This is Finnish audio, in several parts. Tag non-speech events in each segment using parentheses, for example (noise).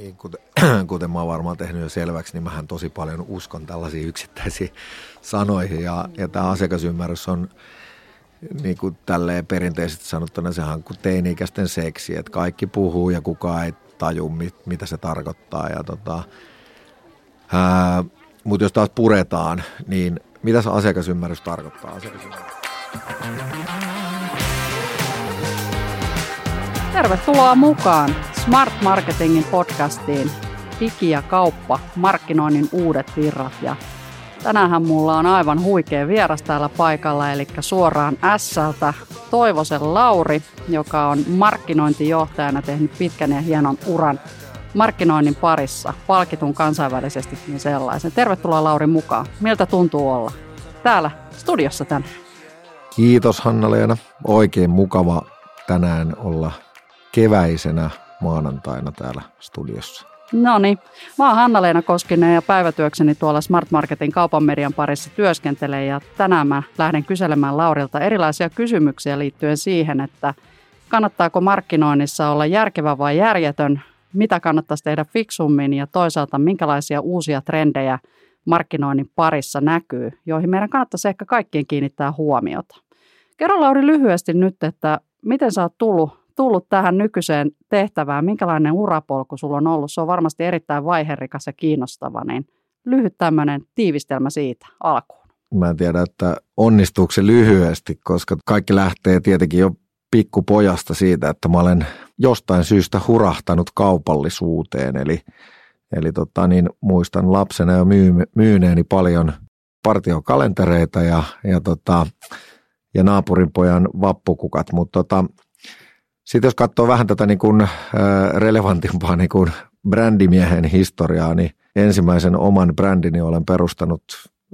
Niin, kuten, (clears throat) kuten mä oon varmaan tehnyt jo selväksi, niin mähän tosi paljon uskon tällaisiin yksittäisiin sanoihin. Ja, ja tämä asiakasymmärrys on niin kuin tälleen perinteisesti sanottuna sehän on kuin teini-ikäisten seksi, että kaikki puhuu ja kukaan ei taju, mit, mitä se tarkoittaa. Ja tota, mutta jos taas puretaan, niin mitä se asiakasymmärrys tarkoittaa? Asiakasymmärrys. Tervetuloa mukaan Smart Marketingin podcastiin Digi ja kauppa, markkinoinnin uudet virrat ja tänään mulla on aivan huikea vieras täällä paikalla, eli suoraan Sältä Toivosen Lauri, joka on markkinointijohtajana tehnyt pitkän ja hienon uran markkinoinnin parissa, palkitun kansainvälisestikin sellaisen. Tervetuloa Lauri mukaan. Miltä tuntuu olla täällä studiossa tänään? Kiitos Hanna-Leena. Oikein mukava tänään olla keväisenä maanantaina täällä studiossa. No niin, mä oon Hanna-Leena Koskinen ja päivätyökseni tuolla Smart Marketin kaupan median parissa työskentelen ja tänään mä lähden kyselemään Laurilta erilaisia kysymyksiä liittyen siihen, että kannattaako markkinoinnissa olla järkevä vai järjetön, mitä kannattaisi tehdä fiksummin ja toisaalta minkälaisia uusia trendejä markkinoinnin parissa näkyy, joihin meidän kannattaisi ehkä kaikkien kiinnittää huomiota. Kerro Lauri lyhyesti nyt, että miten sä oot tullut tullut tähän nykyiseen tehtävään, minkälainen urapolku sulla on ollut? Se on varmasti erittäin vaiherikas ja kiinnostava, niin lyhyt tämmöinen tiivistelmä siitä alkuun. Mä en tiedä, että onnistuuko se lyhyesti, koska kaikki lähtee tietenkin jo pikkupojasta siitä, että mä olen jostain syystä hurahtanut kaupallisuuteen. Eli, eli tota, niin muistan lapsena jo myy, myyneeni paljon partiokalentereita ja, ja, tota, ja naapurin pojan vappukukat, mutta tota, sitten jos katsoo vähän tätä niin kuin, relevantimpaa niin kuin brändimiehen historiaa, niin ensimmäisen oman brändini olen perustanut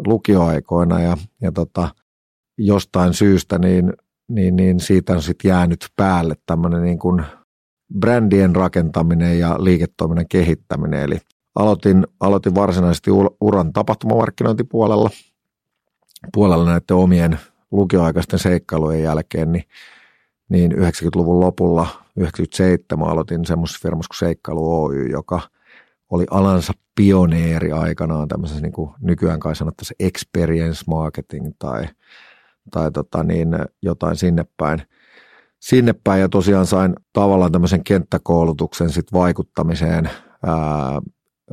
lukioaikoina ja, ja tota, jostain syystä niin, niin, niin siitä on sitten jäänyt päälle tämmöinen niin kuin brändien rakentaminen ja liiketoiminnan kehittäminen. Eli aloitin, aloitin varsinaisesti uran tapahtumamarkkinointipuolella puolella näiden omien lukioaikaisten seikkailujen jälkeen, niin niin 90-luvun lopulla, 97 aloitin semmoisessa firmassa kuin Seikkailu Oy, joka oli alansa pioneeri aikanaan tämmöisessä niin kuin nykyään kai sanottaisiin experience marketing tai, tai tota niin, jotain sinne päin. Sinne päin ja tosiaan sain tavallaan tämmöisen kenttäkoulutuksen sit vaikuttamiseen ää,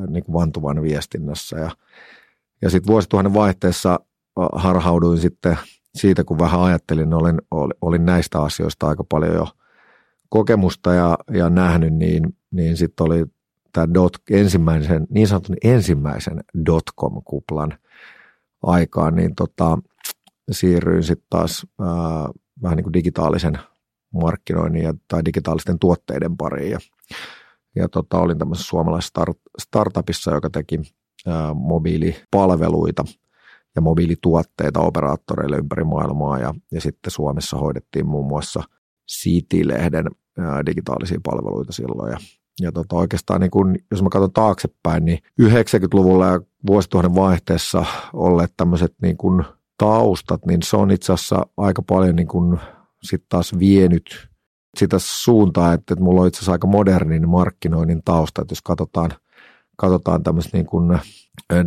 niin kuin vantuvan viestinnässä ja, ja sitten vuosituhannen vaihteessa harhauduin sitten siitä, kun vähän ajattelin, niin olin, olin näistä asioista aika paljon jo kokemusta ja, ja nähnyt, niin, niin sitten oli tämä dot, ensimmäisen, niin sanotun ensimmäisen dotcom-kuplan aikaan, niin tota, siirryin sitten taas ää, vähän niin kuin digitaalisen markkinoinnin ja, tai digitaalisten tuotteiden pariin. Ja, ja tota, olin tämmöisessä suomalaisessa start, startupissa, joka teki ää, mobiilipalveluita – ja mobiilituotteita operaattoreille ympäri maailmaa. Ja, ja sitten Suomessa hoidettiin muun muassa City-lehden digitaalisia palveluita silloin. Ja ja tota oikeastaan niin kun, jos mä katson taaksepäin, niin 90-luvulla ja vuosituhannen vaihteessa olleet tämmöiset niin kun taustat, niin se on itse asiassa aika paljon niin kun sit taas vienyt sitä suuntaa, että, että mulla on itse asiassa aika modernin markkinoinnin tausta, että jos katsotaan katsotaan tämmöistä niin kuin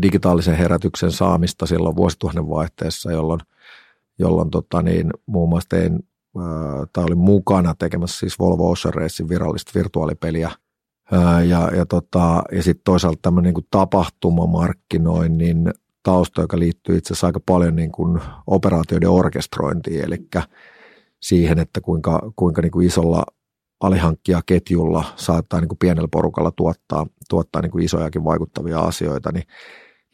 digitaalisen herätyksen saamista silloin vuosituhannen vaihteessa, jolloin, jolloin tota niin, muun muassa tein, tai olin mukana tekemässä siis Volvo Ocean Racing virallista virtuaalipeliä, ja, ja, tota, ja sitten toisaalta tämmöinen niin tapahtumamarkkinoinnin tausta, joka liittyy itse asiassa aika paljon niin kuin operaatioiden orkestrointiin, eli siihen, että kuinka, kuinka niin kuin isolla alihankkijaketjulla saattaa niin kuin pienellä porukalla tuottaa, tuottaa niin kuin isojakin vaikuttavia asioita, niin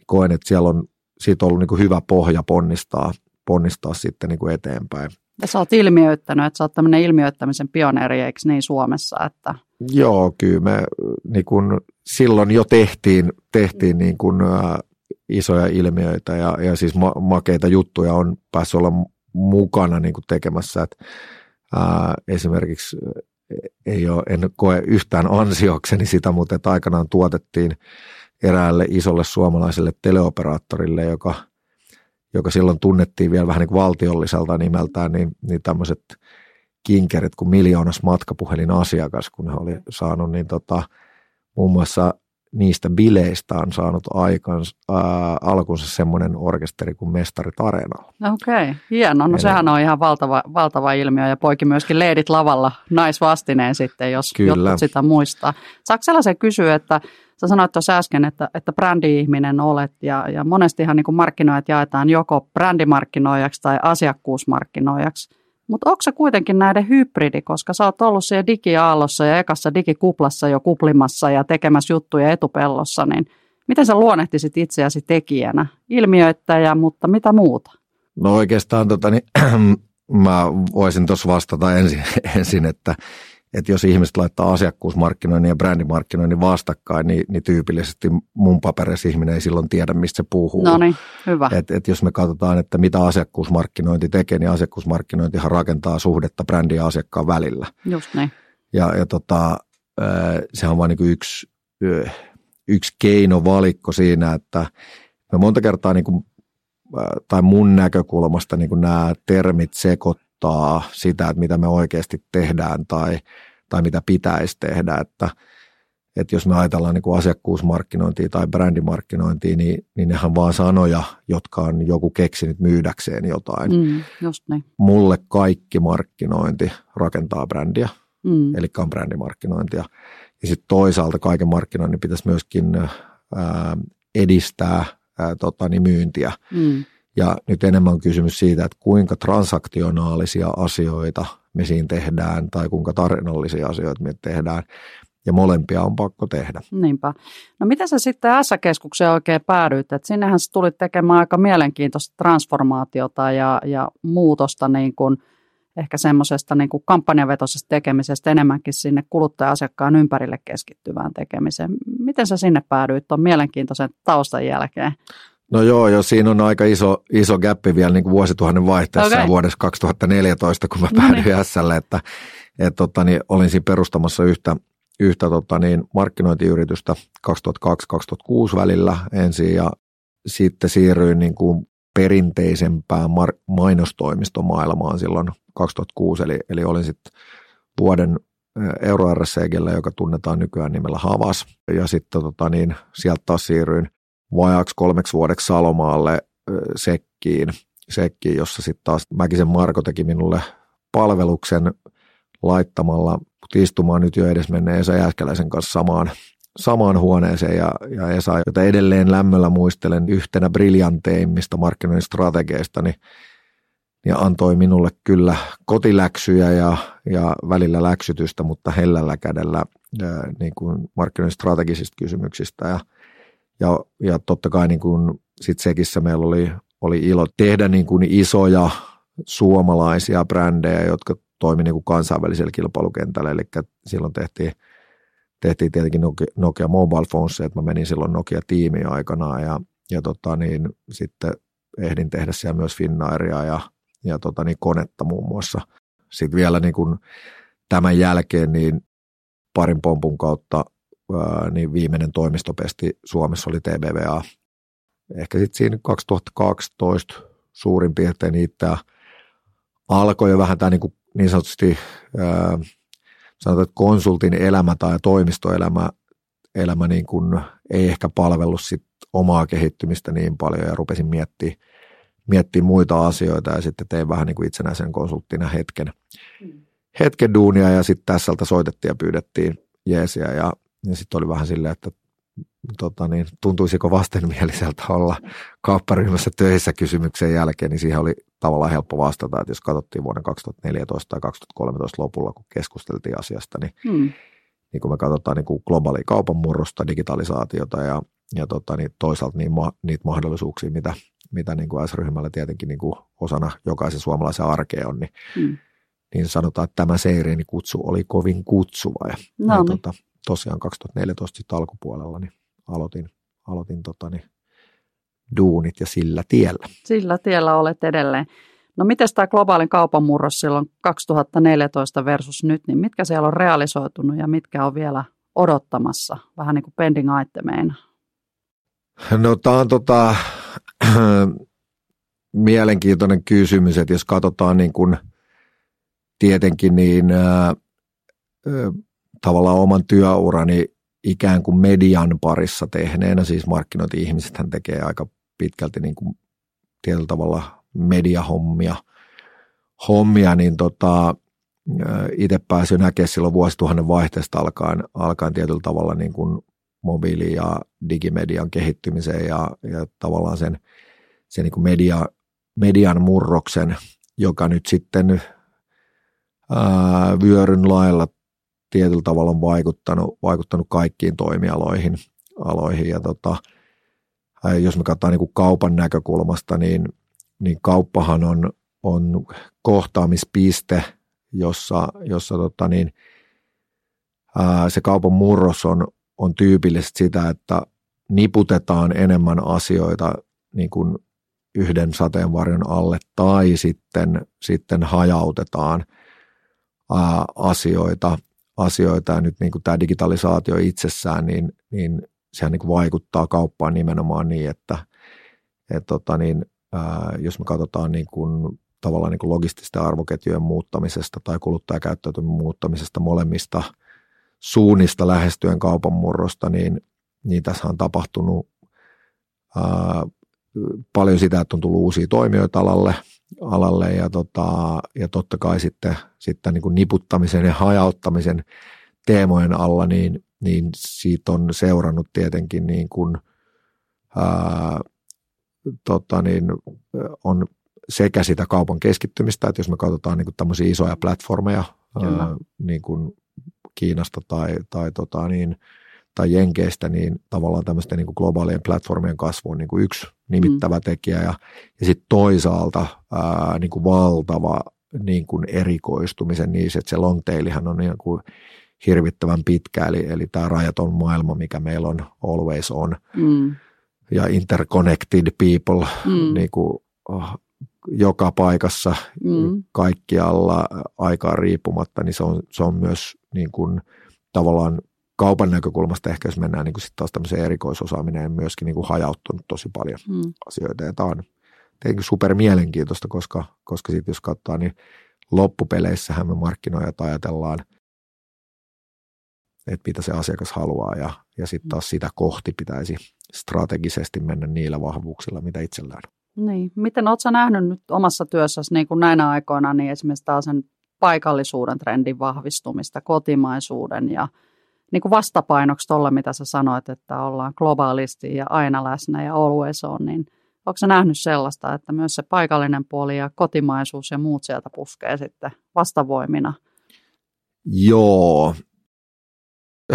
koen, että siellä on siitä ollut niin kuin hyvä pohja ponnistaa, ponnistaa sitten niin kuin eteenpäin. Ja sä oot ilmiöittänyt, että sä oot tämmöinen ilmiöittämisen pioneeri, eikö niin Suomessa? Että... Joo, kyllä me niin kuin silloin jo tehtiin, tehtiin niin kuin, ä, isoja ilmiöitä ja, ja siis ma- makeita juttuja on päässyt olla mukana niin kuin tekemässä. Että, ää, esimerkiksi ei ole, en koe yhtään ansiokseni sitä, mutta että aikanaan tuotettiin eräälle isolle suomalaiselle teleoperaattorille, joka, joka silloin tunnettiin vielä vähän niin kuin valtiolliselta nimeltään, niin, niin tämmöiset kinkerit kuin miljoonas matkapuhelin asiakas, kun he oli saanut niin tota, muun muassa niistä bileistä on saanut aikansa, ää, alkunsa semmoinen orkesteri kuin Mestarit Areenalla. Okei, okay. hienoa. No Eli... sehän on ihan valtava, valtava ilmiö ja poiki myöskin leedit lavalla naisvastineen sitten, jos Kyllä. jotkut sitä muistaa. Saako sellaisen kysyä, että sä sanoit tuossa äsken, että, että brändi-ihminen olet ja, ja monestihan niin markkinoijat jaetaan joko brändimarkkinoijaksi tai asiakkuusmarkkinoijaksi – mutta onko se kuitenkin näiden hybridi, koska sä oot ollut siellä digiaallossa ja ekassa digikuplassa jo kuplimassa ja tekemässä juttuja etupellossa, niin miten sä luonnehtisit itseäsi tekijänä? Ilmiöittäjä, mutta mitä muuta? No oikeastaan tota, niin, (clears throat) mä voisin tuossa vastata ensin, (laughs) ensin että että jos ihmiset laittaa asiakkuusmarkkinoinnin ja brändimarkkinoinnin vastakkain, niin, niin tyypillisesti mun paperissa ihminen ei silloin tiedä, mistä se puhuu. No niin, hyvä. Et, et jos me katsotaan, että mitä asiakkuusmarkkinointi tekee, niin asiakkuusmarkkinointihan rakentaa suhdetta brändin ja asiakkaan välillä. Just niin. Ja, ja tota, se on vain niin yksi, yksi keinovalikko siinä, että me monta kertaa niin kuin, tai mun näkökulmasta niin kuin nämä termit sekoittaa muuttaa sitä, että mitä me oikeasti tehdään tai, tai mitä pitäisi tehdä. Että, että jos me ajatellaan niin kuin asiakkuusmarkkinointia tai brändimarkkinointia, niin, niin nehän vaan sanoja, jotka on joku keksinyt myydäkseen jotain. Mm, just niin. Mulle kaikki markkinointi rakentaa brändiä, mm. eli on brändimarkkinointia. Ja sitten toisaalta kaiken markkinoinnin pitäisi myöskin ää, edistää ää, tota, niin myyntiä. Mm. Ja nyt enemmän on kysymys siitä, että kuinka transaktionaalisia asioita me siinä tehdään tai kuinka tarinallisia asioita me tehdään. Ja molempia on pakko tehdä. Niinpä. No mitä sä sitten S-keskukseen oikein päädyit? Et sinnehän sä tulit tekemään aika mielenkiintoista transformaatiota ja, ja muutosta niin kuin ehkä semmoisesta niin kuin kampanjavetoisesta tekemisestä enemmänkin sinne kuluttaja-asiakkaan ympärille keskittyvään tekemiseen. Miten sä sinne päädyit tuon mielenkiintoisen taustan jälkeen? No joo, jo siinä on aika iso, iso gappi vielä niin kuin vuosituhannen vaihteessa okay. vuodessa 2014, kun mä no päädyin no niin. SL, että, että tota, niin olin siinä perustamassa yhtä, yhtä tota, niin markkinointiyritystä 2002-2006 välillä ensin ja sitten siirryin niin kuin perinteisempään mar- mainostoimistomaailmaan silloin 2006, eli, eli olin sitten vuoden EuroRSCGllä, joka tunnetaan nykyään nimellä Havas, ja sitten tota, niin, sieltä taas siirryin vajaaksi kolmeksi vuodeksi Salomaalle sekkiin, sekkiin jossa sitten taas Mäkisen Marko teki minulle palveluksen laittamalla istumaan nyt jo edesmenneen Esa Jääskeläisen kanssa samaan, samaan huoneeseen. Ja, ja Esa, jota edelleen lämmöllä muistelen yhtenä briljanteimmista markkinoinnin strategeista, niin, niin antoi minulle kyllä kotiläksyjä ja, ja välillä läksytystä, mutta hellällä kädellä niin kuin markkinoinnin strategisista kysymyksistä. Ja ja, ja totta kai niin kuin sit Sekissä meillä oli, oli ilo tehdä niin kuin isoja suomalaisia brändejä, jotka toimi niin kuin kansainvälisellä kilpailukentällä. Eli silloin tehtiin, tehtiin tietenkin Nokia, Nokia Mobile Phones, että mä menin silloin Nokia-tiimiin aikanaan ja, ja tota niin, sitten ehdin tehdä siellä myös Finnairia ja, ja tota niin, konetta muun muassa. Sitten vielä niin kuin tämän jälkeen niin parin pompun kautta niin viimeinen toimistopesti Suomessa oli TBVA. Ehkä sitten siinä 2012 suurin piirtein niitä alkoi jo vähän tämä niin, kuin niin sanotusti sanotaan, että konsultin elämä tai toimistoelämä elämä niin kuin ei ehkä palvellut sit omaa kehittymistä niin paljon ja rupesin miettimään, miettimään muita asioita ja sitten tein vähän niin kuin itsenäisen konsulttina hetken, mm. hetken duunia ja sitten tässä soitettiin ja pyydettiin jeesiä ja ja sitten oli vähän silleen, että tota niin, tuntuisiko vastenmieliseltä olla kaupparyhmässä töissä kysymyksen jälkeen, niin siihen oli tavallaan helppo vastata, että jos katsottiin vuoden 2014 tai 2013 lopulla, kun keskusteltiin asiasta, niin, hmm. niin kun me katsotaan niin kuin globaalia kaupan murrosta, digitalisaatiota ja, ja tota, niin toisaalta niin ma, niitä mahdollisuuksia, mitä, mitä niin kuin S-ryhmällä tietenkin niin kuin osana jokaisen suomalaisen arkea on, niin, hmm. niin sanotaan, että tämä Seireeni kutsu oli kovin kutsuva. Ja, no, ja niin. tota, tosiaan 2014 sitten alkupuolella niin aloitin, aloitin tota, niin, duunit ja sillä tiellä. Sillä tiellä olet edelleen. No miten tämä globaalin kaupan murros silloin 2014 versus nyt, niin mitkä siellä on realisoitunut ja mitkä on vielä odottamassa, vähän niin kuin pending itemeina? No tämä on tota, (clears throat) mielenkiintoinen kysymys, että jos katsotaan niin kuin tietenkin niin ää, tavallaan oman työurani ikään kuin median parissa tehneenä, siis markkinointi-ihmiset hän tekee aika pitkälti niin kuin tietyllä tavalla mediahommia, hommia, niin tota, itse pääsin näkemään silloin vuosituhannen vaihteesta alkaen, alkaen tietyllä tavalla niin kuin mobiili- ja digimedian kehittymiseen ja, ja tavallaan sen, sen niin kuin media, median murroksen, joka nyt sitten ää, vyöryn lailla tietyllä tavalla on vaikuttanut, vaikuttanut kaikkiin toimialoihin. Aloihin. Ja tota, jos me katsotaan niin kuin kaupan näkökulmasta, niin, niin kauppahan on, on kohtaamispiste, jossa, jossa tota niin, ää, se kaupan murros on, on tyypillisesti sitä, että niputetaan enemmän asioita niin kuin yhden sateenvarjon alle tai sitten, sitten hajautetaan ää, asioita, asioita ja nyt niin kuin tämä digitalisaatio itsessään, niin, niin sehän niin kuin vaikuttaa kauppaan nimenomaan niin, että et tota niin, ää, jos me katsotaan niin kuin, tavallaan niin kuin logististen arvoketjujen muuttamisesta tai kuluttajakäyttäytymisen muuttamisesta molemmista suunnista lähestyen kaupan murrosta, niin, niin tässä on tapahtunut ää, paljon sitä, että on tullut uusia toimijoita alalle, alalle ja, tota, ja totta kai sitten, sitten niin kuin niputtamisen ja hajauttamisen teemojen alla, niin, niin siitä on seurannut tietenkin niin kuin, ää, tota niin, on sekä sitä kaupan keskittymistä, että jos me katsotaan niin kuin tämmöisiä isoja platformeja ää, niin kuin Kiinasta tai, tai tota niin, tai Jenkeistä, niin tavallaan tämmöisten niin kuin globaalien platformien kasvu on niin kuin yksi nimittävä mm. tekijä. Ja, ja sitten toisaalta ää, niin kuin valtava niin kuin erikoistumisen niissä, että se long tailihan on niin kuin hirvittävän pitkä, eli, eli tämä rajaton maailma, mikä meillä on always on, mm. ja interconnected people, mm. niin kuin, oh, joka paikassa mm. kaikkialla aikaa riippumatta, niin se on, se on myös niin kuin, tavallaan kaupan näkökulmasta ehkä, jos mennään niin kuin sit taas tämmöiseen erikoisosaaminen, myöskin niin kuin hajauttunut tosi paljon mm. asioita. Ja tämä on tietenkin super mielenkiintoista, koska, koska sitten jos katsotaan, niin loppupeleissähän me markkinoijat ajatellaan, että mitä se asiakas haluaa ja, ja sitten taas sitä kohti pitäisi strategisesti mennä niillä vahvuuksilla, mitä itsellään on. Niin. Miten oletko nähnyt nyt omassa työssäsi niin kuin näinä aikoina niin esimerkiksi taas sen paikallisuuden trendin vahvistumista, kotimaisuuden ja niin kuin vastapainoksi tuolle, mitä sä sanoit, että ollaan globaalisti ja aina läsnä ja always on, niin onko sä nähnyt sellaista, että myös se paikallinen puoli ja kotimaisuus ja muut sieltä puskee sitten vastavoimina? Joo.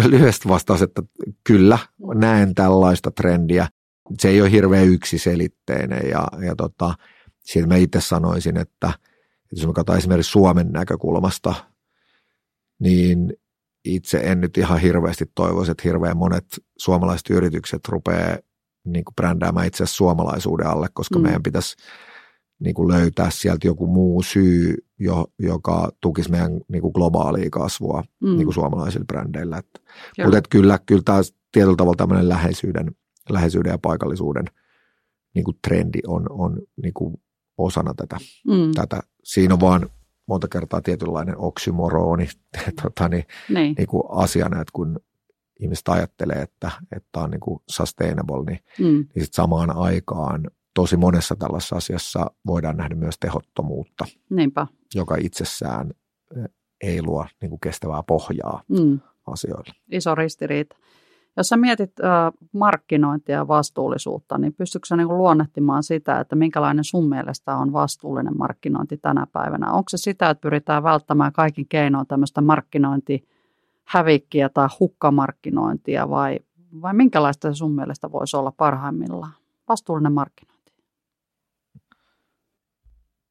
Lyhyesti vastaus, että kyllä, näen tällaista trendiä. Se ei ole hirveän yksiselitteinen ja, ja tota, siitä mä itse sanoisin, että jos me katsotaan esimerkiksi Suomen näkökulmasta, niin itse en nyt ihan hirveästi toivoisi, että hirveän monet suomalaiset yritykset rupeaa niin kuin brändäämään itse asiassa suomalaisuuden alle, koska mm. meidän pitäisi niin kuin löytää sieltä joku muu syy, jo, joka tukisi meidän niin kuin globaalia kasvua mm. niin kuin suomalaisilla brändeillä. Että, mutta että kyllä, kyllä tämä tietyllä tavalla tämmöinen läheisyyden, läheisyyden ja paikallisuuden niin kuin trendi on, on niin kuin osana tätä, mm. tätä. Siinä on vaan monta kertaa tietynlainen oksymoroni (laughs) tota, niin, niin. Niin kuin asiana, että kun ihmiset ajattelee, että, että on niin kuin sustainable, niin, mm. niin sit samaan aikaan tosi monessa tällaisessa asiassa voidaan nähdä myös tehottomuutta, Niinpä. joka itsessään ei luo niin kuin kestävää pohjaa mm. asioille. Iso ristiriita. Jos sä mietit markkinointia ja vastuullisuutta, niin pystytkö sä niin luonnehtimaan sitä, että minkälainen sun mielestä on vastuullinen markkinointi tänä päivänä? Onko se sitä, että pyritään välttämään kaikin keinoin tämmöistä markkinointihävikkiä tai hukkamarkkinointia vai, vai minkälaista se sun mielestä voisi olla parhaimmillaan? Vastuullinen markkinointi.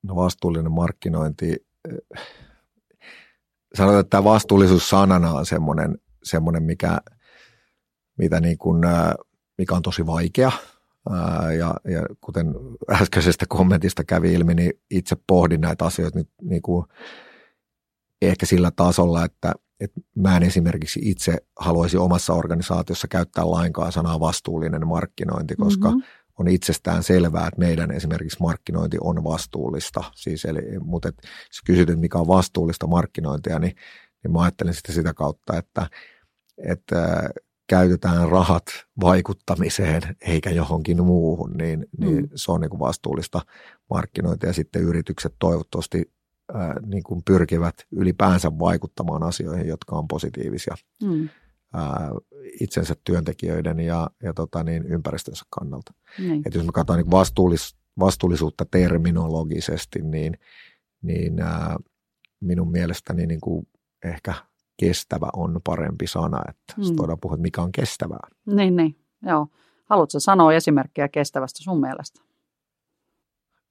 No vastuullinen markkinointi, sanotaan, että tämä vastuullisuus sanana on semmoinen, semmoinen mikä – mitä niin kuin, mikä on tosi vaikea. Ja, ja kuten äskeisestä kommentista kävi ilmi, niin itse pohdin näitä asioita nyt niin kuin ehkä sillä tasolla, että, että mä en esimerkiksi itse haluaisi omassa organisaatiossa käyttää lainkaan sanaa vastuullinen markkinointi, koska mm-hmm. on itsestään selvää, että meidän esimerkiksi markkinointi on vastuullista. Siis eli, mutta et, jos kysyt, että mikä on vastuullista markkinointia, niin, niin mä ajattelen sitä sitä kautta, että, että käytetään rahat vaikuttamiseen eikä johonkin muuhun, niin, niin mm. se on niin kuin vastuullista markkinointia. Ja sitten yritykset toivottavasti ää, niin kuin pyrkivät ylipäänsä vaikuttamaan asioihin, jotka on positiivisia mm. ää, itsensä työntekijöiden ja, ja tota niin, ympäristönsä kannalta. Niin. Et jos me katsotaan niin vastuullis, vastuullisuutta terminologisesti, niin, niin ää, minun mielestäni niin kuin ehkä kestävä on parempi sana, että mm. voidaan puhua, että mikä on kestävää. Niin, niin, joo. Haluatko sanoa esimerkkejä kestävästä sun mielestä?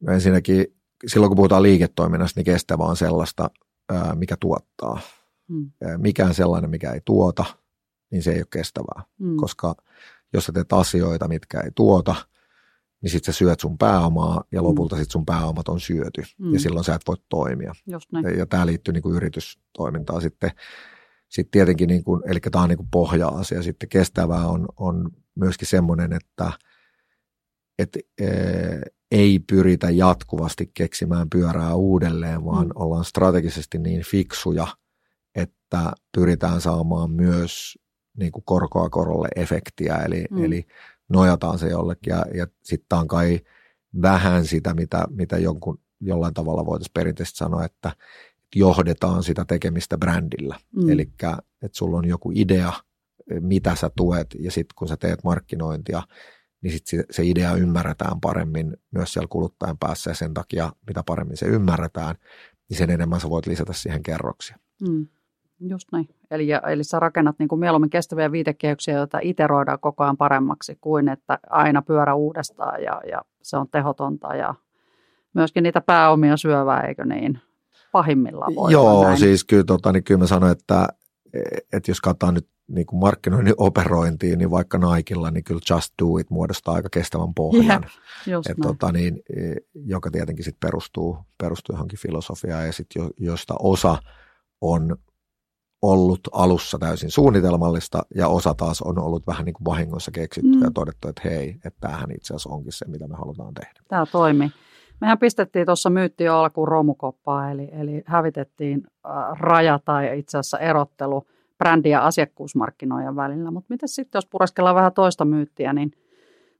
No ensinnäkin silloin kun puhutaan liiketoiminnasta, niin kestävä on sellaista, mikä tuottaa. Mm. Mikään sellainen, mikä ei tuota, niin se ei ole kestävää. Mm. Koska jos sä teet asioita, mitkä ei tuota, niin sitten sä syöt sun pääomaa ja mm. lopulta sit sun pääomat on syöty. Mm. Ja silloin sä et voi toimia. Just näin. Ja, ja tämä liittyy niin kuin yritystoimintaan sitten. Sitten tietenkin, niin kuin, eli tämä on niin kuin pohja-asia. Sitten kestävää on, on myöskin semmoinen, että et, e, ei pyritä jatkuvasti keksimään pyörää uudelleen, vaan mm. ollaan strategisesti niin fiksuja, että pyritään saamaan myös niin kuin korkoa korolle efektiä, eli, mm. eli nojataan se jollekin. Ja, ja sitten on kai vähän sitä, mitä, mitä jonkun, jollain tavalla voitaisiin perinteisesti sanoa, että johdetaan sitä tekemistä brändillä. Mm. Eli että sulla on joku idea, mitä sä tuet, ja sitten kun sä teet markkinointia, niin sit se, se idea ymmärretään paremmin myös siellä kuluttajan päässä, ja sen takia, mitä paremmin se ymmärretään, niin sen enemmän sä voit lisätä siihen kerroksia. Mm. Just näin. Eli, eli sä rakennat niin kuin mieluummin kestäviä viitekehyksiä, joita iteroidaan koko ajan paremmaksi kuin että aina pyörä uudestaan ja, ja se on tehotonta ja myöskin niitä pääomia syövää, eikö niin? Pahimmillaan voi Joo, näin. siis kyllä, tota, niin kyllä mä sanoin, että, että jos katsotaan nyt niin kuin markkinoinnin (laughs) operointiin, niin vaikka Naikilla, niin kyllä Just Do It muodostaa aika kestävän pohjan, Jep, Et, tota, niin, e, joka tietenkin sit perustuu, perustuu johonkin filosofiaan ja sit jo, josta osa on ollut alussa täysin suunnitelmallista ja osa taas on ollut vähän niin kuin vahingossa keksitty mm. ja todettu, että hei, että tämähän itse asiassa onkin se, mitä me halutaan tehdä. Tämä toimi. Mehän pistettiin tuossa myytti alkuun romukoppaa, eli, eli hävitettiin äh, raja tai itse asiassa erottelu brändi- ja asiakkuusmarkkinoiden välillä. Mutta miten sitten, jos pureskellaan vähän toista myyttiä, niin –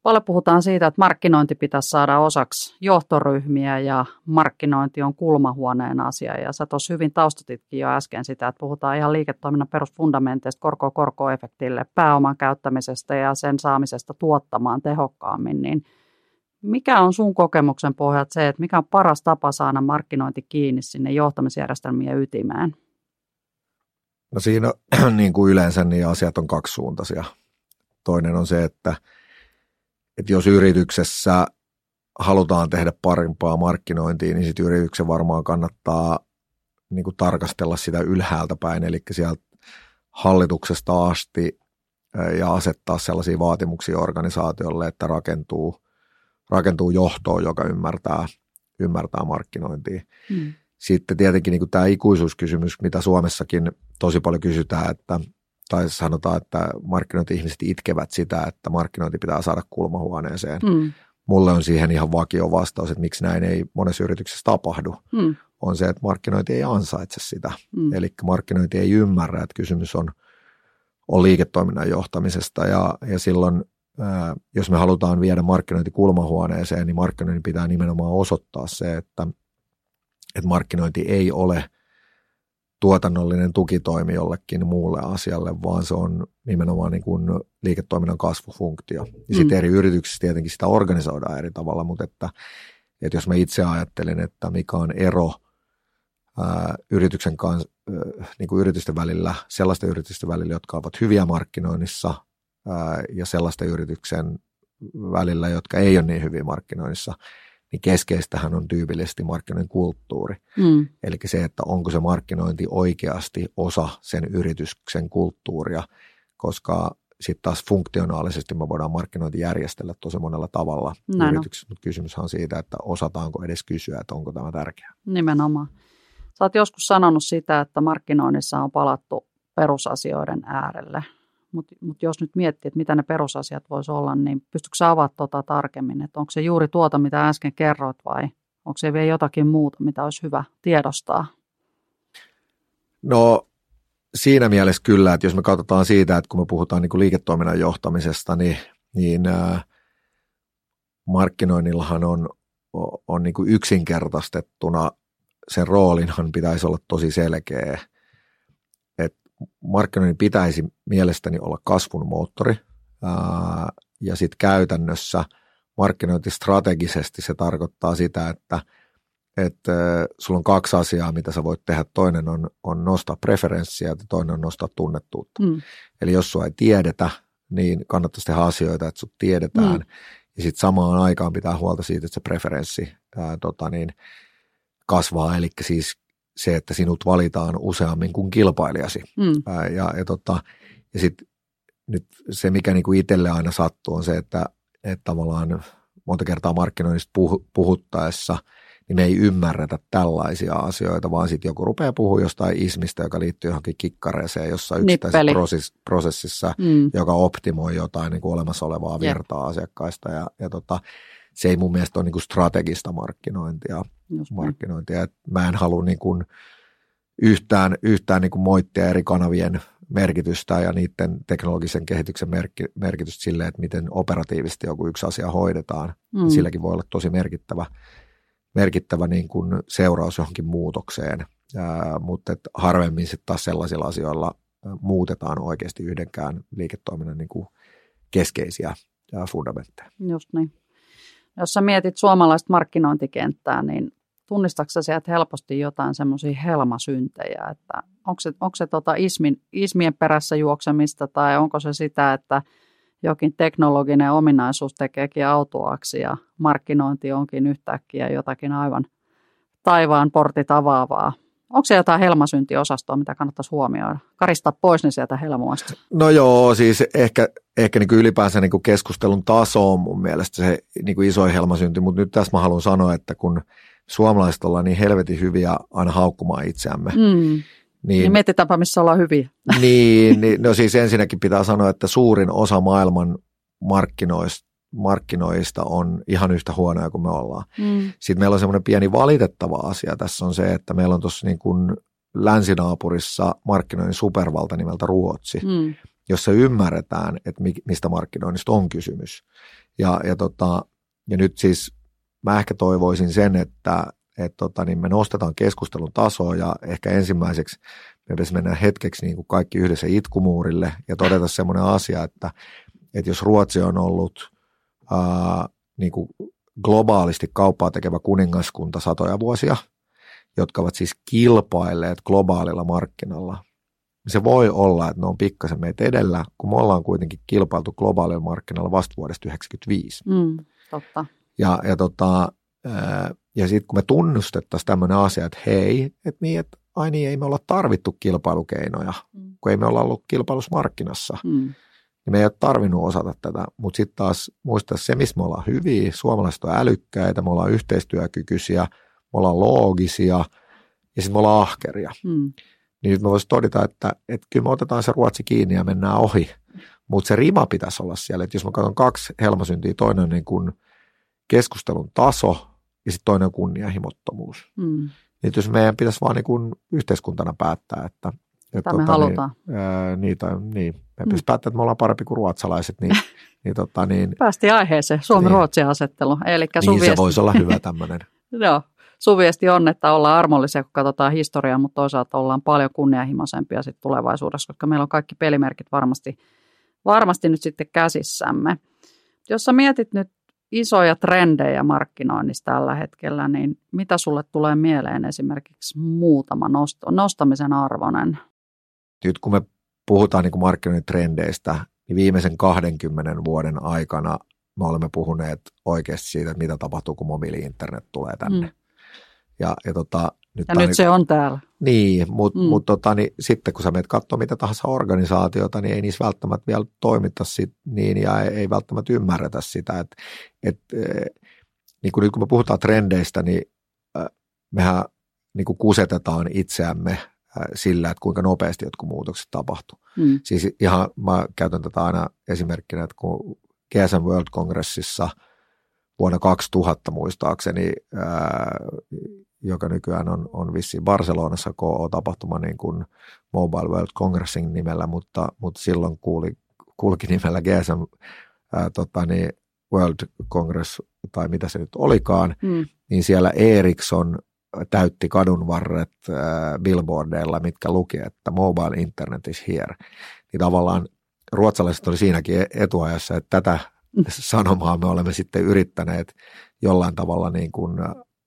Paljon puhutaan siitä, että markkinointi pitäisi saada osaksi johtoryhmiä ja markkinointi on kulmahuoneen asia. Ja sä tuossa hyvin taustatitkin jo äsken sitä, että puhutaan ihan liiketoiminnan perusfundamenteista korko-korkoefektille, pääoman käyttämisestä ja sen saamisesta tuottamaan tehokkaammin. Niin mikä on sun kokemuksen pohjalta se, että mikä on paras tapa saada markkinointi kiinni sinne johtamisjärjestelmien ytimeen? No siinä (clears throat) niin kuin yleensä niin asiat on kaksisuuntaisia. Toinen on se, että – että jos yrityksessä halutaan tehdä parempaa markkinointia, niin sitten yrityksen varmaan kannattaa niin kuin tarkastella sitä ylhäältä päin, eli sieltä hallituksesta asti ja asettaa sellaisia vaatimuksia organisaatiolle, että rakentuu, rakentuu johtoon, joka ymmärtää, ymmärtää markkinointia. Hmm. Sitten tietenkin niin tämä ikuisuuskysymys, mitä Suomessakin tosi paljon kysytään, että tai sanotaan, että markkinointi-ihmiset itkevät sitä, että markkinointi pitää saada kulmahuoneeseen. Mm. Mulle on siihen ihan vakio vastaus, että miksi näin ei monessa yrityksessä tapahdu. Mm. On se, että markkinointi ei ansaitse sitä. Mm. Eli markkinointi ei ymmärrä, että kysymys on, on liiketoiminnan johtamisesta ja, ja silloin jos me halutaan viedä markkinointi kulmahuoneeseen, niin markkinointi pitää nimenomaan osoittaa se, että, että markkinointi ei ole – tuotannollinen tukitoimi jollekin muulle asialle, vaan se on nimenomaan niin kuin liiketoiminnan kasvufunktio. Ja mm. sitten eri yrityksissä tietenkin sitä organisoidaan eri tavalla, mutta että, että jos mä itse ajattelen, että mikä on ero ää, yrityksen kanssa, niin kuin yritysten välillä, sellaisten yritysten välillä, jotka ovat hyviä markkinoinnissa ja sellaisten yrityksen välillä, jotka ei ole niin hyviä markkinoinnissa, niin keskeistähän on tyypillisesti markkinoinnin kulttuuri. Mm. Eli se, että onko se markkinointi oikeasti osa sen yrityksen kulttuuria, koska sitten taas funktionaalisesti me voidaan markkinointi järjestellä tosi monella tavalla Näin yrityksessä, mutta kysymys on siitä, että osataanko edes kysyä, että onko tämä tärkeää. Nimenomaan. Sä oot joskus sanonut sitä, että markkinoinnissa on palattu perusasioiden äärelle. Mutta mut jos nyt miettii, että mitä ne perusasiat voisi olla, niin pystytkö sä avaamaan tuota tarkemmin, että onko se juuri tuota, mitä äsken kerroit vai onko se vielä jotakin muuta, mitä olisi hyvä tiedostaa? No siinä mielessä kyllä, että jos me katsotaan siitä, että kun me puhutaan niin kuin liiketoiminnan johtamisesta, niin, niin ää, markkinoinnillahan on, on niin kuin yksinkertaistettuna sen roolinhan pitäisi olla tosi selkeä. Markkinoinnin pitäisi mielestäni olla kasvun moottori ja sitten käytännössä markkinointistrategisesti se tarkoittaa sitä, että – että sulla on kaksi asiaa, mitä sä voit tehdä. Toinen on, on nostaa preferenssiä ja toinen on nostaa tunnettuutta. Mm. Eli jos sua ei tiedetä, niin kannattaisi tehdä asioita, että sut tiedetään. Mm. Ja sitten samaan aikaan pitää huolta siitä, että se preferenssi ää, tota niin, kasvaa. Eli siis se, että sinut valitaan useammin kuin kilpailijasi. Mm. Ää, ja ja, tota, ja sitten nyt se, mikä niinku itselle aina sattuu, on se, että, että tavallaan monta kertaa markkinoinnista puhuttaessa – niin me ei ymmärretä tällaisia asioita, vaan sitten joku rupeaa puhumaan jostain ismistä, joka liittyy johonkin kikkareeseen jossain yksittäisessä prosessissa, mm. joka optimoi jotain niin kuin olemassa olevaa virtaa Jep. asiakkaista. Ja, ja tota, se ei mun mielestä ole niin kuin strategista markkinointia. markkinointia. Et mä en halua niin kuin yhtään, yhtään niin kuin moittia eri kanavien merkitystä ja niiden teknologisen kehityksen merkitystä sille, että miten operatiivisesti joku yksi asia hoidetaan. Mm. Silläkin voi olla tosi merkittävä merkittävä niin kuin seuraus johonkin muutokseen, ää, mutta et harvemmin sitten taas sellaisilla asioilla muutetaan oikeasti yhdenkään liiketoiminnan niin kuin keskeisiä fundamentteja. Just niin. Jos sä mietit suomalaista markkinointikenttää, niin tunnistatko sieltä helposti jotain semmoisia helmasyntejä, että onko se, onko se tota ismin, ismien perässä juoksemista tai onko se sitä, että – jokin teknologinen ominaisuus tekeekin autoaksi ja markkinointi onkin yhtäkkiä jotakin aivan taivaan portit avaavaa. Onko se jotain helmasyntiosastoa, mitä kannattaisi huomioida? Karistaa pois ne sieltä helmoista. No joo, siis ehkä, ehkä niin kuin ylipäänsä niin kuin keskustelun taso on mun mielestä se niin kuin iso helmasynti, mutta nyt tässä mä haluan sanoa, että kun suomalaiset ollaan niin helvetin hyviä aina haukkumaan itseämme, mm niin, niin mietitäänpä, missä ollaan hyviä. (laughs) Niin, niin, no siis ensinnäkin pitää sanoa, että suurin osa maailman markkinoista, markkinoista on ihan yhtä huonoja kuin me ollaan. Mm. Sitten meillä on semmoinen pieni valitettava asia tässä on se, että meillä on tuossa niin kuin länsinaapurissa markkinoinnin supervalta nimeltä Ruotsi, mm. Jossa ymmärretään, että mistä markkinoinnista on kysymys. Ja, ja, tota, ja nyt siis mä ehkä toivoisin sen, että että tota, niin me nostetaan keskustelun tasoa ja ehkä ensimmäiseksi me pitäisi mennä hetkeksi niin kuin kaikki yhdessä itkumuurille ja todeta semmoinen asia, että, että jos Ruotsi on ollut ää, niin kuin globaalisti kauppaa tekevä kuningaskunta satoja vuosia, jotka ovat siis kilpailleet globaalilla markkinalla, se voi olla, että ne on pikkasen meitä edellä, kun me ollaan kuitenkin kilpailtu globaalilla markkinalla vasta vuodesta 1995. Mm, totta. Ja, ja tota, ja sitten kun me tunnustettaisiin tämmöinen asia, että hei, että niin, että ai niin, ei me olla tarvittu kilpailukeinoja, mm. kun ei me olla ollut kilpailusmarkkinassa, mm. niin me ei ole tarvinnut osata tätä. Mutta sitten taas muistaa se, missä me ollaan hyviä, suomalaiset on älykkäitä, me ollaan yhteistyökykyisiä, me ollaan loogisia ja sitten me ollaan ahkeria. Mm. Niin nyt me voisi todeta, että, että kyllä me otetaan se Ruotsi kiinni ja mennään ohi. Mutta se rima pitäisi olla siellä, että jos mä katson kaksi helmasyntiä, toinen on niin kuin keskustelun taso ja sitten toinen on kunnianhimottomuus. Mm. Niin jos meidän pitäisi vaan niin yhteiskuntana päättää, että että me tota, halutaan. Niin, ää, niitä, niin, me mm. päättää, että me ollaan parempi kuin ruotsalaiset. Niin, (laughs) niin, tota, niin, Päästiin aiheeseen, Suomi-Ruotsin asettelu. Elikkä niin se voisi olla hyvä (laughs) tämmöinen. Joo, sun viesti on, että ollaan armollisia, kun katsotaan historiaa, mutta toisaalta ollaan paljon kunnianhimoisempia sit tulevaisuudessa, koska meillä on kaikki pelimerkit varmasti, varmasti nyt sitten käsissämme. Jos sä mietit nyt isoja trendejä markkinoinnissa tällä hetkellä, niin mitä sulle tulee mieleen esimerkiksi muutama nosto, nostamisen arvoinen? Nyt kun me puhutaan niin markkinoinnin trendeistä, niin viimeisen 20 vuoden aikana me olemme puhuneet oikeasti siitä, että mitä tapahtuu, kun mobiili-internet tulee tänne. Mm. Ja, ja tota, nyt ja nyt se on täällä. Niin, mutta mm. mut tota, niin, sitten kun sä menet katsoa mitä tahansa organisaatiota, niin ei niissä välttämättä vielä toimita sit, niin ja ei, ei välttämättä ymmärretä sitä. Et, et, niin kun nyt kun me puhutaan trendeistä, niin mehän niin kuin kusetetaan itseämme sillä, että kuinka nopeasti jotkut muutokset tapahtuu. Mm. Siis ihan, mä käytän tätä aina esimerkkinä, että kun GSM World Congressissa vuonna 2000 muistaakseni, ää, joka nykyään on, on vissiin Barcelonassa KO-tapahtuma niin kuin Mobile World Congressin nimellä, mutta, mutta silloin kuuli, kulki nimellä GSM ää, tota niin, World Congress tai mitä se nyt olikaan, mm. niin siellä Ericsson täytti kadun varret äh, billboardeilla, mitkä luki, että mobile internet is here. Niin tavallaan ruotsalaiset oli siinäkin etuajassa, että tätä sanomaa me olemme sitten yrittäneet jollain tavalla niin kuin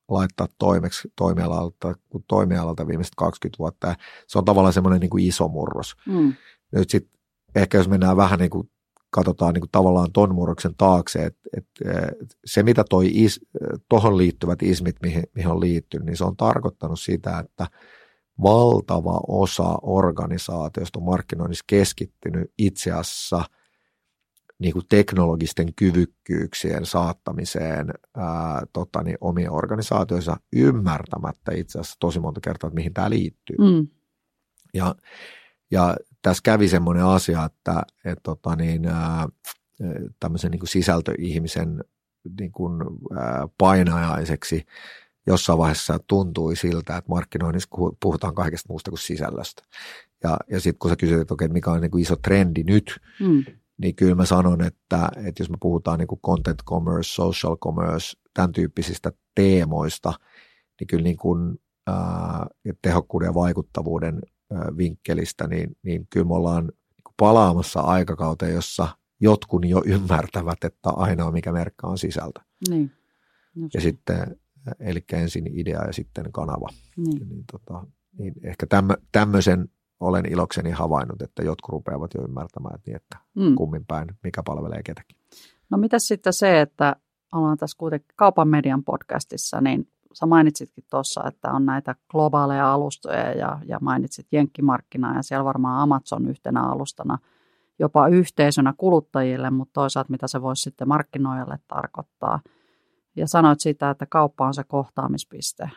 laittaa toimeksi toimialalta, kun toimialalta viimeiset 20 vuotta. Se on tavallaan semmoinen niin kuin iso murros. Mm. Nyt sitten ehkä jos mennään vähän niin kuin katsotaan niin kuin tavallaan ton murroksen taakse, että, että se mitä toi is, tohon liittyvät ismit, mihin, mihin on liittynyt, niin se on tarkoittanut sitä, että valtava osa organisaatiosta on markkinoinnissa keskittynyt itse asiassa niin kuin teknologisten kyvykkyyksien saattamiseen ää, tota, niin omien organisaatioissa ymmärtämättä itse asiassa tosi monta kertaa, että mihin tämä liittyy. Mm. Ja, ja tässä kävi semmoinen asia, että et, tota, niin, ää, tämmöisen niin kuin sisältöihmisen niin kuin, ää, painajaiseksi jossain vaiheessa tuntui siltä, että markkinoinnissa puhutaan kaikesta muusta kuin sisällöstä. Ja, ja sitten kun sä kysyt, että okei, mikä on niin kuin iso trendi nyt, mm. Niin kyllä mä sanon, että, että jos me puhutaan niin kuin content commerce, social commerce, tämän tyyppisistä teemoista, niin kyllä niin kuin, ää, tehokkuuden ja vaikuttavuuden ää, vinkkelistä, niin, niin kyllä me ollaan niin palaamassa aikakauteen, jossa jotkut jo ymmärtävät, että ainoa mikä merkka on sisältö. Niin. Ja sitten eli ensin idea ja sitten kanava. Niin. Niin, tota, niin ehkä tämmö, tämmöisen olen ilokseni havainnut, että jotkut rupeavat jo ymmärtämään, että, niin, että mm. kummin päin, mikä palvelee ketäkin. No mitä sitten se, että ollaan tässä kuitenkin kaupan median podcastissa, niin sä mainitsitkin tuossa, että on näitä globaaleja alustoja ja, ja mainitsit jenkkimarkkinaa ja siellä varmaan Amazon yhtenä alustana jopa yhteisönä kuluttajille, mutta toisaalta mitä se voisi sitten markkinoijalle tarkoittaa – ja sanoit sitä, että kauppa on se kohtaamispiste.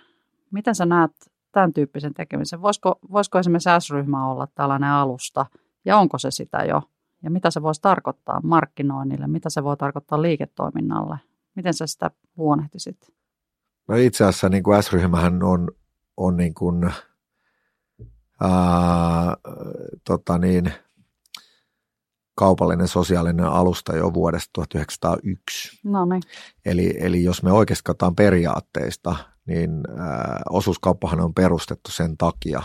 Miten sä näet tämän tyyppisen tekemisen? Voisiko, voisiko esimerkiksi S-ryhmä olla tällainen alusta ja onko se sitä jo? Ja mitä se voisi tarkoittaa markkinoinnille? Mitä se voi tarkoittaa liiketoiminnalle? Miten sä sitä luonnehtisit? No itse asiassa niin kuin S-ryhmähän on, on niin kuin, ää, tota niin, kaupallinen sosiaalinen alusta jo vuodesta 1901. No niin. Eli, eli jos me oikeasti katsotaan periaatteista, niin ää, osuuskauppahan on perustettu sen takia,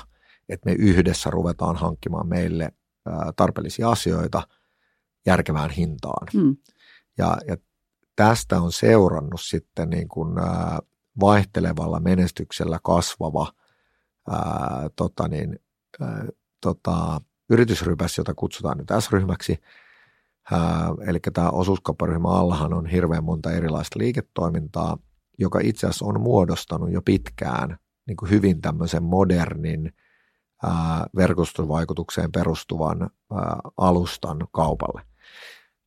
että me yhdessä ruvetaan hankkimaan meille ää, tarpeellisia asioita järkevään hintaan. Hmm. Ja, ja tästä on seurannut sitten niin kuin, ää, vaihtelevalla menestyksellä kasvava ää, tota niin, ää, tota, yritysrypäs, jota kutsutaan nyt S-ryhmäksi. eli tämä osuuskaupparyhmä allahan on hirveän monta erilaista liiketoimintaa, joka itse asiassa on muodostanut jo pitkään niin kuin hyvin tämmöisen modernin verkostovaikutukseen perustuvan ää, alustan kaupalle.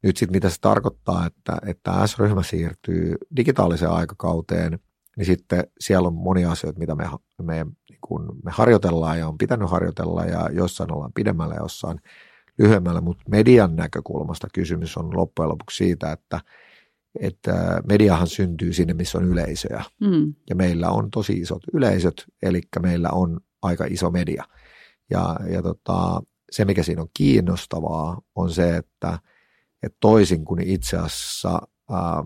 Nyt sitten mitä se tarkoittaa, että, että S-ryhmä siirtyy digitaaliseen aikakauteen – niin sitten siellä on monia asioita, mitä me, me, niin kun me harjoitellaan ja on pitänyt harjoitella ja jossain ollaan pidemmällä ja jossain lyhyemmällä, mutta median näkökulmasta kysymys on loppujen lopuksi siitä, että, että mediahan syntyy sinne, missä on yleisöjä. Mm. Ja meillä on tosi isot yleisöt, eli meillä on aika iso media. Ja, ja tota, se, mikä siinä on kiinnostavaa, on se, että, että toisin kuin itse asiassa ää,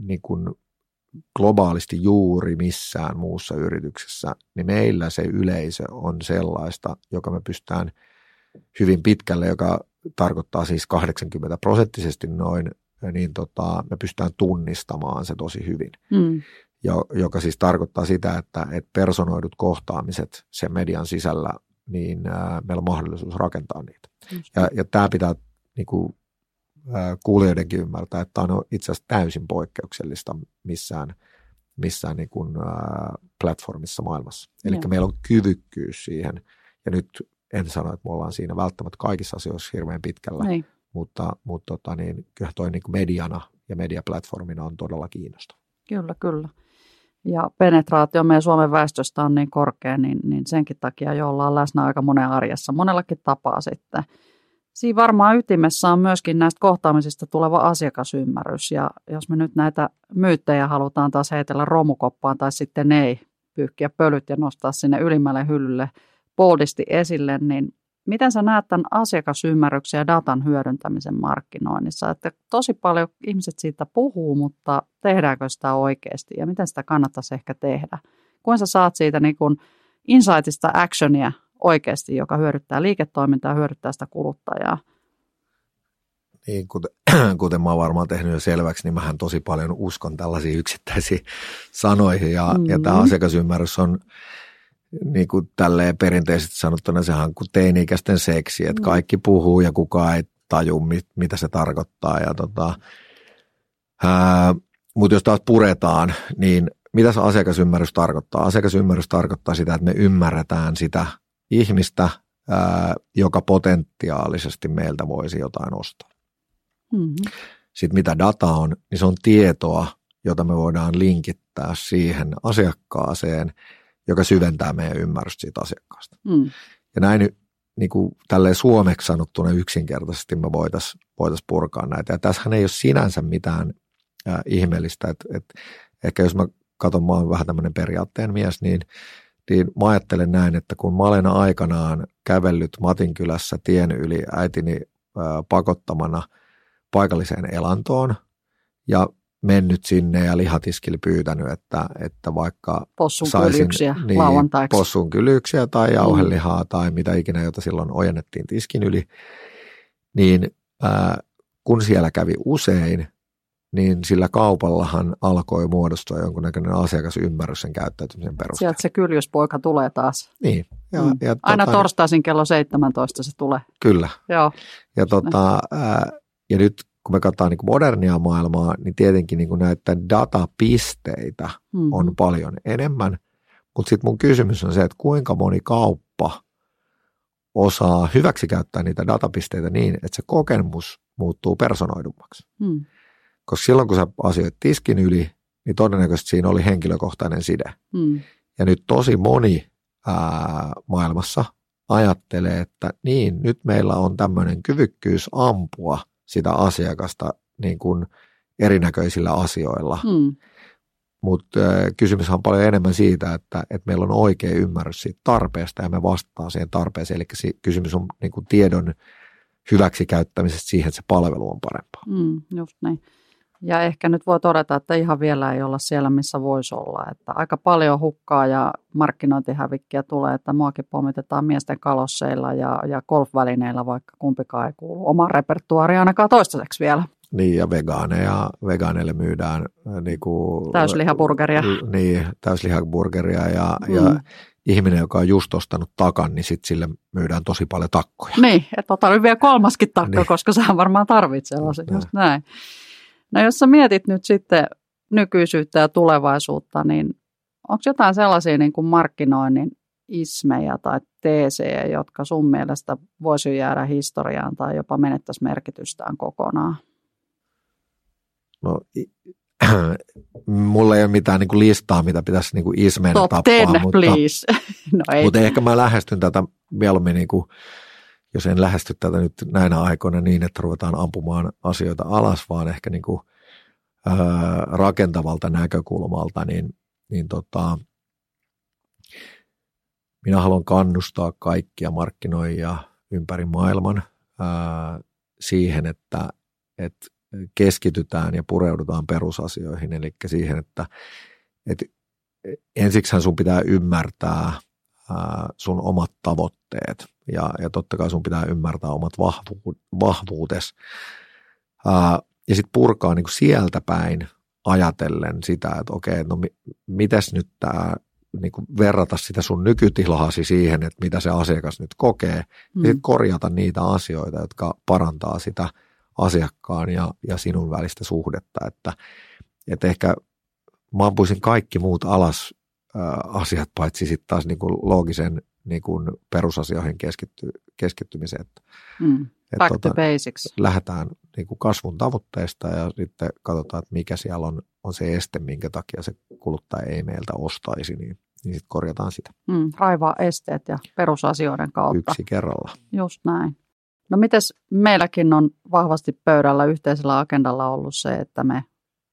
niin kuin globaalisti juuri missään muussa yrityksessä, niin meillä se yleisö on sellaista, joka me pystytään hyvin pitkälle, joka tarkoittaa siis 80 prosenttisesti noin, niin tota, me pystytään tunnistamaan se tosi hyvin. Mm. Jo, joka siis tarkoittaa sitä, että, että personoidut kohtaamiset sen median sisällä, niin ää, meillä on mahdollisuus rakentaa niitä. Ja, ja tämä pitää niin kuin, kuulijoidenkin ymmärtää, että tämä on itse asiassa täysin poikkeuksellista missään, missään niin kuin, ää, platformissa maailmassa. Eli meillä on kyvykkyys siihen, ja nyt en sano, että me ollaan siinä välttämättä kaikissa asioissa hirveän pitkällä, Ei. Mutta, mutta tota, niin, kyllä toi niin mediana ja mediaplatformina on todella kiinnostava. Kyllä, kyllä. Ja penetraatio meidän Suomen väestöstä on niin korkea, niin, niin senkin takia jo ollaan läsnä aika monen arjessa, monellakin tapaa sitten – Siinä varmaan ytimessä on myöskin näistä kohtaamisista tuleva asiakasymmärrys. Ja jos me nyt näitä myyttejä halutaan taas heitellä romukoppaan tai sitten ei pyyhkiä pölyt ja nostaa sinne ylimmälle hyllylle boldisti esille, niin miten sä näet tämän asiakasymmärryksen ja datan hyödyntämisen markkinoinnissa? Että tosi paljon ihmiset siitä puhuu, mutta tehdäänkö sitä oikeasti ja miten sitä kannattaisi ehkä tehdä? Kuinka sä saat siitä niin kuin insightista actionia oikeasti, joka hyödyttää liiketoimintaa ja hyödyttää sitä kuluttajaa? Niin, kuten, (clears throat) kuten mä oon varmaan tehnyt jo selväksi, niin mähän tosi paljon uskon tällaisiin yksittäisiin sanoihin ja, mm-hmm. ja tämä asiakasymmärrys on niin kuin tälleen perinteisesti sanottuna sehän on kuin teini-ikäisten seksi, että mm. kaikki puhuu ja kukaan ei taju, mit, mitä se tarkoittaa. Ja tota, mutta jos taas puretaan, niin mitä se asiakasymmärrys tarkoittaa? Asiakasymmärrys tarkoittaa sitä, että me ymmärretään sitä ihmistä, ää, joka potentiaalisesti meiltä voisi jotain ostaa. Mm-hmm. Sitten mitä data on, niin se on tietoa, jota me voidaan linkittää siihen asiakkaaseen – joka syventää meidän ymmärrystä siitä asiakkaasta. Mm. Ja näin niin kuin tälleen suomeksi sanottuna yksinkertaisesti me voitaisiin voitais purkaa näitä. Ja tässähän ei ole sinänsä mitään äh, ihmeellistä, että, että ehkä jos mä katson, mä oon vähän tämmöinen periaatteen mies, niin, niin mä ajattelen näin, että kun mä olen aikanaan kävellyt Matinkylässä tien yli äitini äh, pakottamana paikalliseen elantoon ja mennyt sinne ja lihatiskille pyytänyt, että, että vaikka possun saisin niin, possun kylyksiä tai mm. jauhelihaa mm. tai mitä ikinä, jota silloin ojennettiin tiskin yli, niin ää, kun siellä kävi usein, niin sillä kaupallahan alkoi muodostua jonkunnäköinen asiakasymmärrys sen käyttäytymisen perusteella. Sieltä se kyljyspoika tulee taas. Niin. Ja, mm. ja Aina tota, torstaisin kello 17 se tulee. Kyllä. Joo. Ja, tota, ää, ja nyt kun me katsotaan niin modernia maailmaa, niin tietenkin niin näitä datapisteitä mm-hmm. on paljon enemmän. Mutta sitten mun kysymys on se, että kuinka moni kauppa osaa hyväksikäyttää niitä datapisteitä niin, että se kokemus muuttuu personoidummaksi. Mm. Koska silloin, kun sä asioit tiskin yli, niin todennäköisesti siinä oli henkilökohtainen side. Mm. Ja nyt tosi moni ää, maailmassa ajattelee, että niin, nyt meillä on tämmöinen kyvykkyys ampua – sitä asiakasta niin kuin erinäköisillä asioilla. Hmm. Mutta kysymys on paljon enemmän siitä, että, että meillä on oikea ymmärrys siitä tarpeesta ja me vastaa siihen tarpeeseen. Eli kysymys on niin kuin tiedon hyväksikäyttämisestä siihen, että se palvelu on parempaa. Hmm, just näin. Ja ehkä nyt voi todeta, että ihan vielä ei olla siellä, missä voisi olla. Että aika paljon hukkaa ja markkinointihävikkiä tulee, että muakin pommitetaan miesten kalosseilla ja, ja golfvälineillä, vaikka kumpikaan ei kuulu omaan repertuaariin ainakaan toistaiseksi vielä. Niin, ja vegaaneja, vegaaneille myydään äh, niin kuin, täyslihaburgeria. Niin, täyslihaburgeria ja, mm. ja ihminen, joka on just ostanut takan, niin sitten sille myydään tosi paljon takkoja. Niin, että ota nyt vielä kolmaskin takko, niin. koska sä varmaan tarvitset sellaisen, just näin. No jos sä mietit nyt sitten nykyisyyttä ja tulevaisuutta, niin onko jotain sellaisia niin kuin markkinoinnin ismejä tai teesejä, jotka sun mielestä voisi jäädä historiaan tai jopa menettäisi merkitystään kokonaan? No, (clears throat) mulla ei ole mitään niin kuin listaa, mitä pitäisi niin kuin ismeenä Top tappaa. Ten, mutta, please. (laughs) no ei. mutta ehkä mä lähestyn tätä mieluummin niin kuin jos en lähesty tätä nyt näinä aikoina niin, että ruvetaan ampumaan asioita alas, vaan ehkä niin kuin, ää, rakentavalta näkökulmalta, niin, niin tota, minä haluan kannustaa kaikkia markkinoijia ympäri maailman ää, siihen, että, että keskitytään ja pureudutaan perusasioihin, eli siihen, että, että ensiksihän sun pitää ymmärtää sun omat tavoitteet ja, ja totta kai sun pitää ymmärtää omat vahvu, vahvuutes ja sitten purkaa niin kuin sieltä päin ajatellen sitä, että okei, no mitäs nyt tämä niin kuin verrata sitä sun nykytilahasi siihen, että mitä se asiakas nyt kokee, mm. ja sitten korjata niitä asioita, jotka parantaa sitä asiakkaan ja, ja sinun välistä suhdetta, että, että ehkä mä ampuisin kaikki muut alas asiat, paitsi sitten taas niin kuin loogisen niin kuin perusasioihin keskitty, keskittymiseen. Mm. Back tota, to basics. Lähdetään niin kuin kasvun tavoitteista ja sitten katsotaan, että mikä siellä on, on se este, minkä takia se kuluttaja ei meiltä ostaisi, niin, niin sitten korjataan sitä. Mm, raivaa esteet ja perusasioiden kautta. Yksi kerralla. Just näin. No mites meilläkin on vahvasti pöydällä yhteisellä agendalla ollut se, että me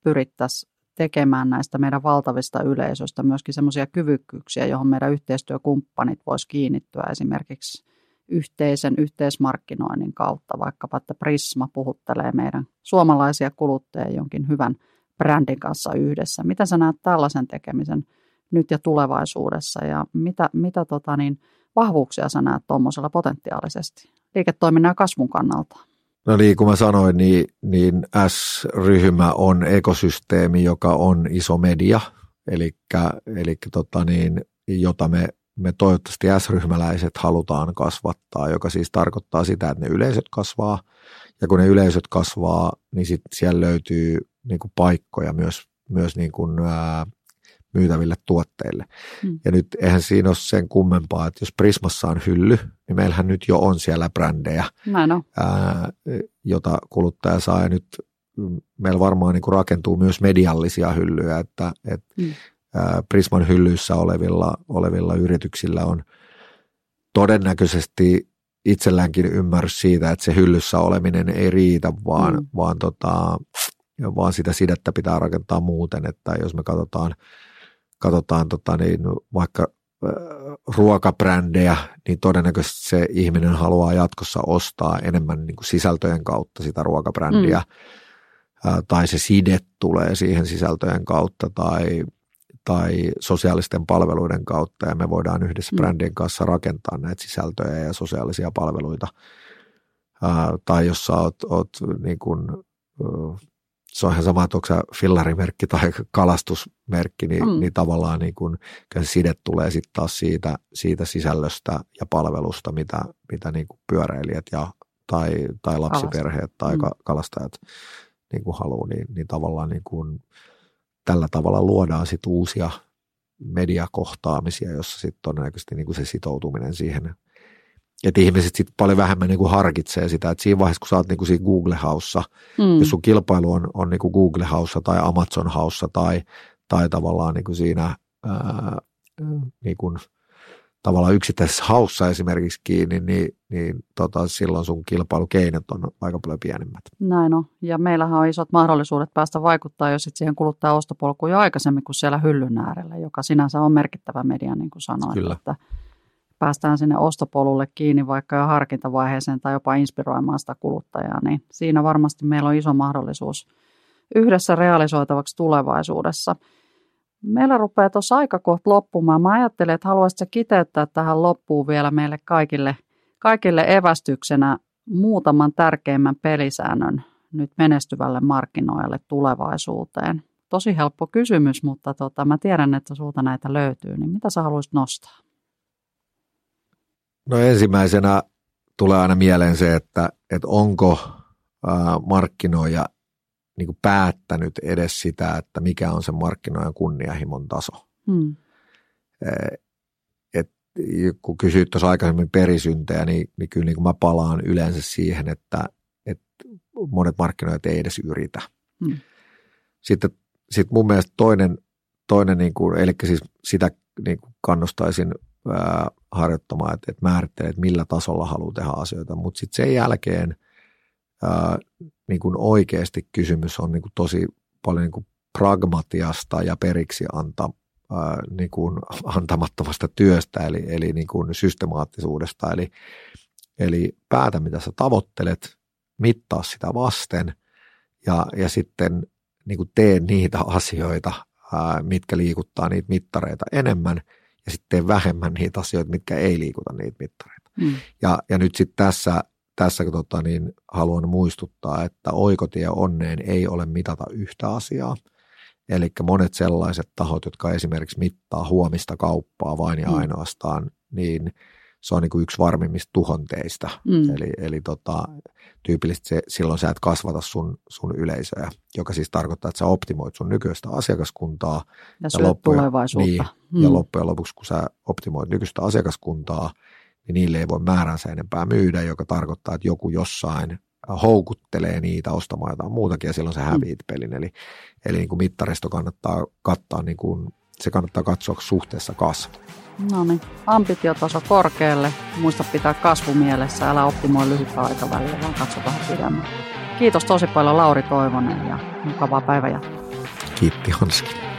pyrittäisiin tekemään näistä meidän valtavista yleisöistä myöskin semmoisia kyvykkyyksiä, johon meidän yhteistyökumppanit voisi kiinnittyä esimerkiksi yhteisen yhteismarkkinoinnin kautta, vaikkapa että Prisma puhuttelee meidän suomalaisia kuluttajia jonkin hyvän brändin kanssa yhdessä. Mitä sä näet tällaisen tekemisen nyt ja tulevaisuudessa ja mitä, mitä tota niin, vahvuuksia sä näet tuommoisella potentiaalisesti liiketoiminnan ja kasvun kannalta? No niin, kuin mä sanoin, niin, niin S-ryhmä on ekosysteemi, joka on iso media, eli, eli tota niin, jota me, me toivottavasti S-ryhmäläiset halutaan kasvattaa, joka siis tarkoittaa sitä, että ne yleisöt kasvaa, ja kun ne yleisöt kasvaa, niin sit siellä löytyy niin kuin paikkoja myös, myös niin kuin, ää, myytäville tuotteille. Hmm. Ja nyt eihän siinä ole sen kummempaa, että jos Prismassa on hylly, niin meillähän nyt jo on siellä brändejä, ää, jota kuluttaja saa. Ja nyt meillä varmaan niin kuin rakentuu myös mediallisia hyllyjä, että, että hmm. ää, Prisman hyllyissä olevilla, olevilla yrityksillä on todennäköisesti itselläänkin ymmärrys siitä, että se hyllyssä oleminen ei riitä, vaan, hmm. vaan, tota, vaan sitä sidettä pitää rakentaa muuten, että jos me katsotaan – katsotaan tota niin, vaikka ruokabrändejä, niin todennäköisesti se ihminen haluaa jatkossa ostaa enemmän niin kuin sisältöjen kautta sitä ruokabrändiä, mm. tai se side tulee siihen sisältöjen kautta tai, tai sosiaalisten palveluiden kautta, ja me voidaan yhdessä mm. brändin kanssa rakentaa näitä sisältöjä ja sosiaalisia palveluita. tai jos sä oot, oot niin kuin, se on ihan sama, että onko se fillarimerkki tai kalastusmerkki, niin, mm. niin tavallaan niin kun, se side tulee sitten taas siitä, siitä sisällöstä ja palvelusta, mitä, mitä niin kuin pyöräilijät ja, tai, tai lapsiperheet tai mm. kalastajat niin kuin haluaa, niin, niin tavallaan niin kuin, tällä tavalla luodaan sit uusia mediakohtaamisia, jossa sitten todennäköisesti niin kuin se sitoutuminen siihen että ihmiset sitten paljon vähemmän niin kuin harkitsee sitä, että siinä vaiheessa, kun sä oot niin kuin siinä Google Haussa, mm. jos sun kilpailu on, on niin kuin Google Haussa tai Amazon Haussa tai, tai tavallaan niin kuin siinä ää, niin kuin, tavallaan yksittäisessä haussa esimerkiksi kiinni, niin, niin tota, silloin sun kilpailukeinot on aika paljon pienemmät. Näin on. Ja meillähän on isot mahdollisuudet päästä vaikuttaa jo sitten siihen kuluttajan ostopolkuun jo aikaisemmin kuin siellä hyllyn äärellä, joka sinänsä on merkittävä media, niin kuin sanoit. Kyllä. Että päästään sinne ostopolulle kiinni vaikka jo harkintavaiheeseen tai jopa inspiroimaan sitä kuluttajaa, niin siinä varmasti meillä on iso mahdollisuus yhdessä realisoitavaksi tulevaisuudessa. Meillä rupeaa tuossa aika kohta loppumaan. Mä ajattelen, että haluaisitko kiteyttää tähän loppuun vielä meille kaikille, kaikille evästyksenä muutaman tärkeimmän pelisäännön nyt menestyvälle markkinoille tulevaisuuteen. Tosi helppo kysymys, mutta tota, mä tiedän, että sulta näitä löytyy, niin mitä sä haluaisit nostaa? No ensimmäisenä tulee aina mieleen se, että, että onko markkinoija niin kuin päättänyt edes sitä, että mikä on se markkinoijan kunnianhimon taso. Hmm. Et, kun kysyit tuossa aikaisemmin perisyntejä, niin, niin kyllä niin kuin mä palaan yleensä siihen, että, että monet markkinoijat ei edes yritä. Hmm. Sitten sit mun mielestä toinen, toinen niin kuin, eli siis sitä niin kuin kannustaisin ää, harjoittamaan, että, että määrittelee, että millä tasolla haluaa tehdä asioita, mutta sitten sen jälkeen ää, niin kuin oikeasti kysymys on niin kuin tosi paljon niin kuin pragmatiasta ja periksi anta, ää, niin kuin antamattomasta työstä, eli, eli niin kuin systemaattisuudesta, eli, eli päätä mitä sä tavoittelet, mittaa sitä vasten ja, ja sitten niin kuin tee niitä asioita, ää, mitkä liikuttaa niitä mittareita enemmän – ja sitten vähemmän niitä asioita, mitkä ei liikuta niitä mittareita. Mm. Ja, ja nyt sitten tässä, tässä tota, niin haluan muistuttaa, että oikotie onneen ei ole mitata yhtä asiaa. Eli monet sellaiset tahot, jotka esimerkiksi mittaa huomista kauppaa vain ja mm. ainoastaan, niin se on niin kuin yksi varmimmista tuhonteista. Mm. Eli, eli tota, tyypillisesti se, silloin sä et kasvata sun, sun yleisöä, joka siis tarkoittaa, että sä optimoit sun nykyistä asiakaskuntaa. Ja, ja loppujen, tulevaisuutta. Niin, mm. Ja loppujen lopuksi, kun sä optimoit nykyistä asiakaskuntaa, niin niille ei voi määränsä enempää myydä, joka tarkoittaa, että joku jossain houkuttelee niitä ostamaan jotain muutakin ja silloin se mm. häviit pelin. Eli, eli niin kuin mittaristo kannattaa kattaa niin kuin se kannattaa katsoa suhteessa kasvu. No niin, ambitiotaso korkealle, muista pitää kasvu mielessä, älä optimoi lyhyttä aikavälillä, vaan katso vähän pidemmän. Kiitos tosi paljon Lauri Toivonen ja mukavaa päivänjatkoa. Kiitti Hanski.